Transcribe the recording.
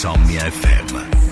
Insomnia FM